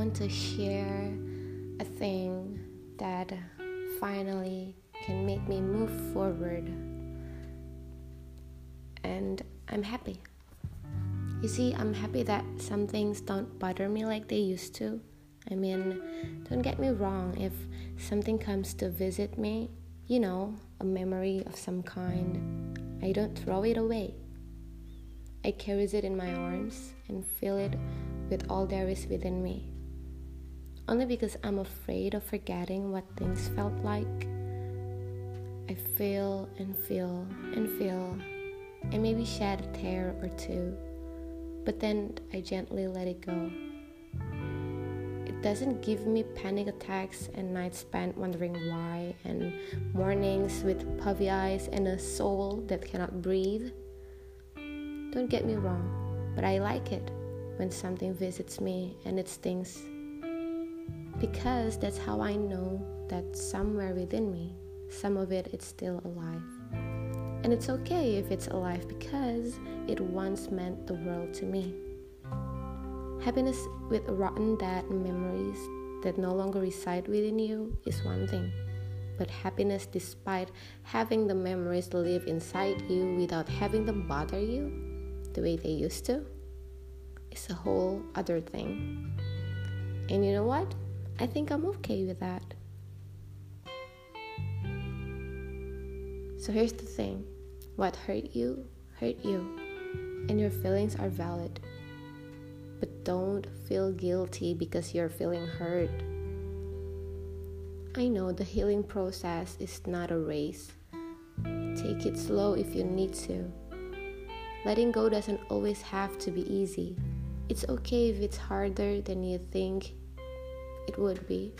want to share a thing that finally can make me move forward. And I'm happy. You see, I'm happy that some things don't bother me like they used to. I mean, don't get me wrong, if something comes to visit me, you know, a memory of some kind, I don't throw it away. I carry it in my arms and feel it with all there is within me. Only because I'm afraid of forgetting what things felt like. I feel and feel and feel and maybe shed a tear or two, but then I gently let it go. It doesn't give me panic attacks and nights spent wondering why, and mornings with puffy eyes and a soul that cannot breathe. Don't get me wrong, but I like it when something visits me and it stings. Because that's how I know that somewhere within me, some of it is still alive. And it's okay if it's alive because it once meant the world to me. Happiness with rotten dead memories that no longer reside within you is one thing. But happiness despite having the memories live inside you without having them bother you the way they used to is a whole other thing. And you know what? I think I'm okay with that. So here's the thing what hurt you, hurt you, and your feelings are valid. But don't feel guilty because you're feeling hurt. I know the healing process is not a race. Take it slow if you need to. Letting go doesn't always have to be easy. It's okay if it's harder than you think it would be.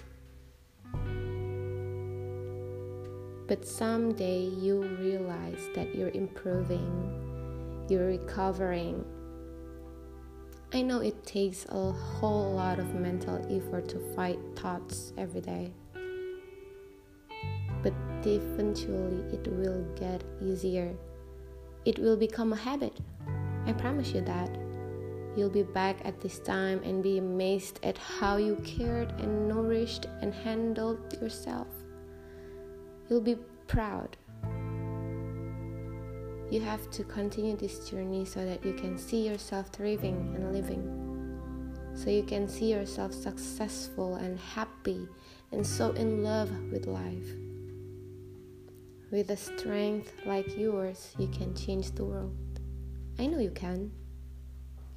But someday you'll realize that you're improving, you're recovering. I know it takes a whole lot of mental effort to fight thoughts every day. But eventually it will get easier. It will become a habit. I promise you that. You'll be back at this time and be amazed at how you cared and nourished and handled yourself. You'll be proud. You have to continue this journey so that you can see yourself thriving and living. So you can see yourself successful and happy and so in love with life. With a strength like yours, you can change the world. I know you can,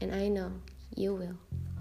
and I know you will.